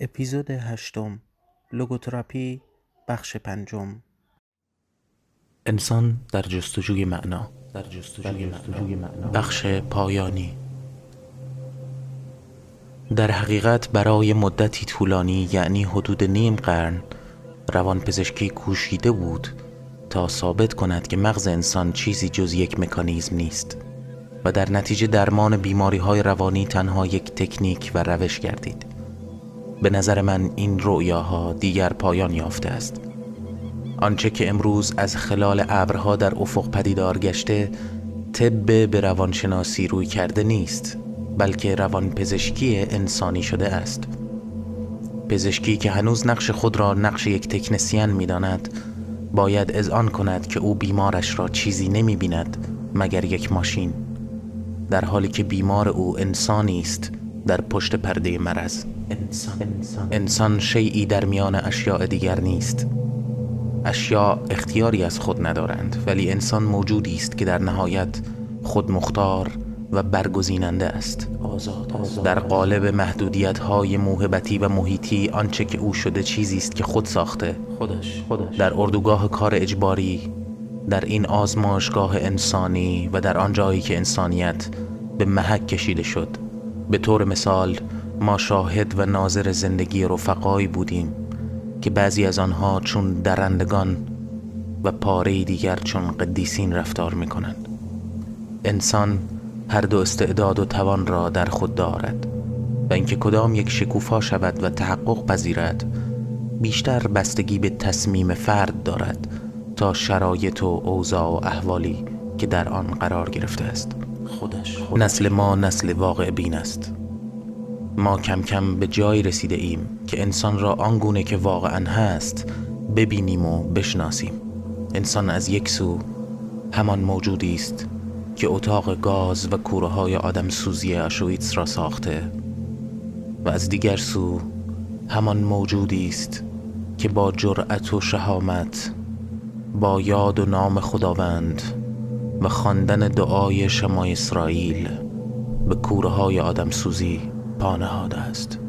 اپیزود هشتم. لوگوتراپی بخش پنجم. انسان در جستجوی معنا. در جستجوی معنا. بخش پایانی. در حقیقت برای مدتی طولانی یعنی حدود نیم قرن روانپزشکی کوشیده بود تا ثابت کند که مغز انسان چیزی جز یک مکانیزم نیست و در نتیجه درمان بیماری های روانی تنها یک تکنیک و روش گردید. به نظر من این رؤیاها دیگر پایان یافته است. آنچه که امروز از خلال ابرها در افق پدیدار گشته طب به روانشناسی روی کرده نیست بلکه روانپزشکی انسانی شده است. پزشکی که هنوز نقش خود را نقش یک تکنسیان می داند باید اذعان کند که او بیمارش را چیزی نمی بیند مگر یک ماشین. در حالی که بیمار او انسانی است در پشت پرده مرض. انسان, انسان. انسان شیعی در میان اشیاء دیگر نیست اشیاء اختیاری از خود ندارند ولی انسان موجودی است که در نهایت خود مختار و برگزیننده است آزاد, آزاد. در قالب محدودیت های موهبتی و محیطی آنچه که او شده چیزی است که خود ساخته خودش. خودش. در اردوگاه کار اجباری در این آزمایشگاه انسانی و در آن جایی که انسانیت به محک کشیده شد به طور مثال ما شاهد و ناظر زندگی رفقایی بودیم که بعضی از آنها چون درندگان و پاره دیگر چون قدیسین رفتار می کنند انسان هر دو استعداد و توان را در خود دارد و اینکه کدام یک شکوفا شود و تحقق پذیرد بیشتر بستگی به تصمیم فرد دارد تا شرایط و اوضاع و احوالی که در آن قرار گرفته است. خودش, خودش. نسل ما نسل واقع بین است. ما کم کم به جایی رسیده ایم که انسان را آنگونه که واقعا هست ببینیم و بشناسیم. انسان از یک سو همان موجودی است که اتاق گاز و کوره های آدم سوزی اشویتس را ساخته و از دیگر سو همان موجودی است که با جرأت و شهامت با یاد و نام خداوند و خواندن دعای شما اسرائیل به کوره های آدم سوزی پانهاده است.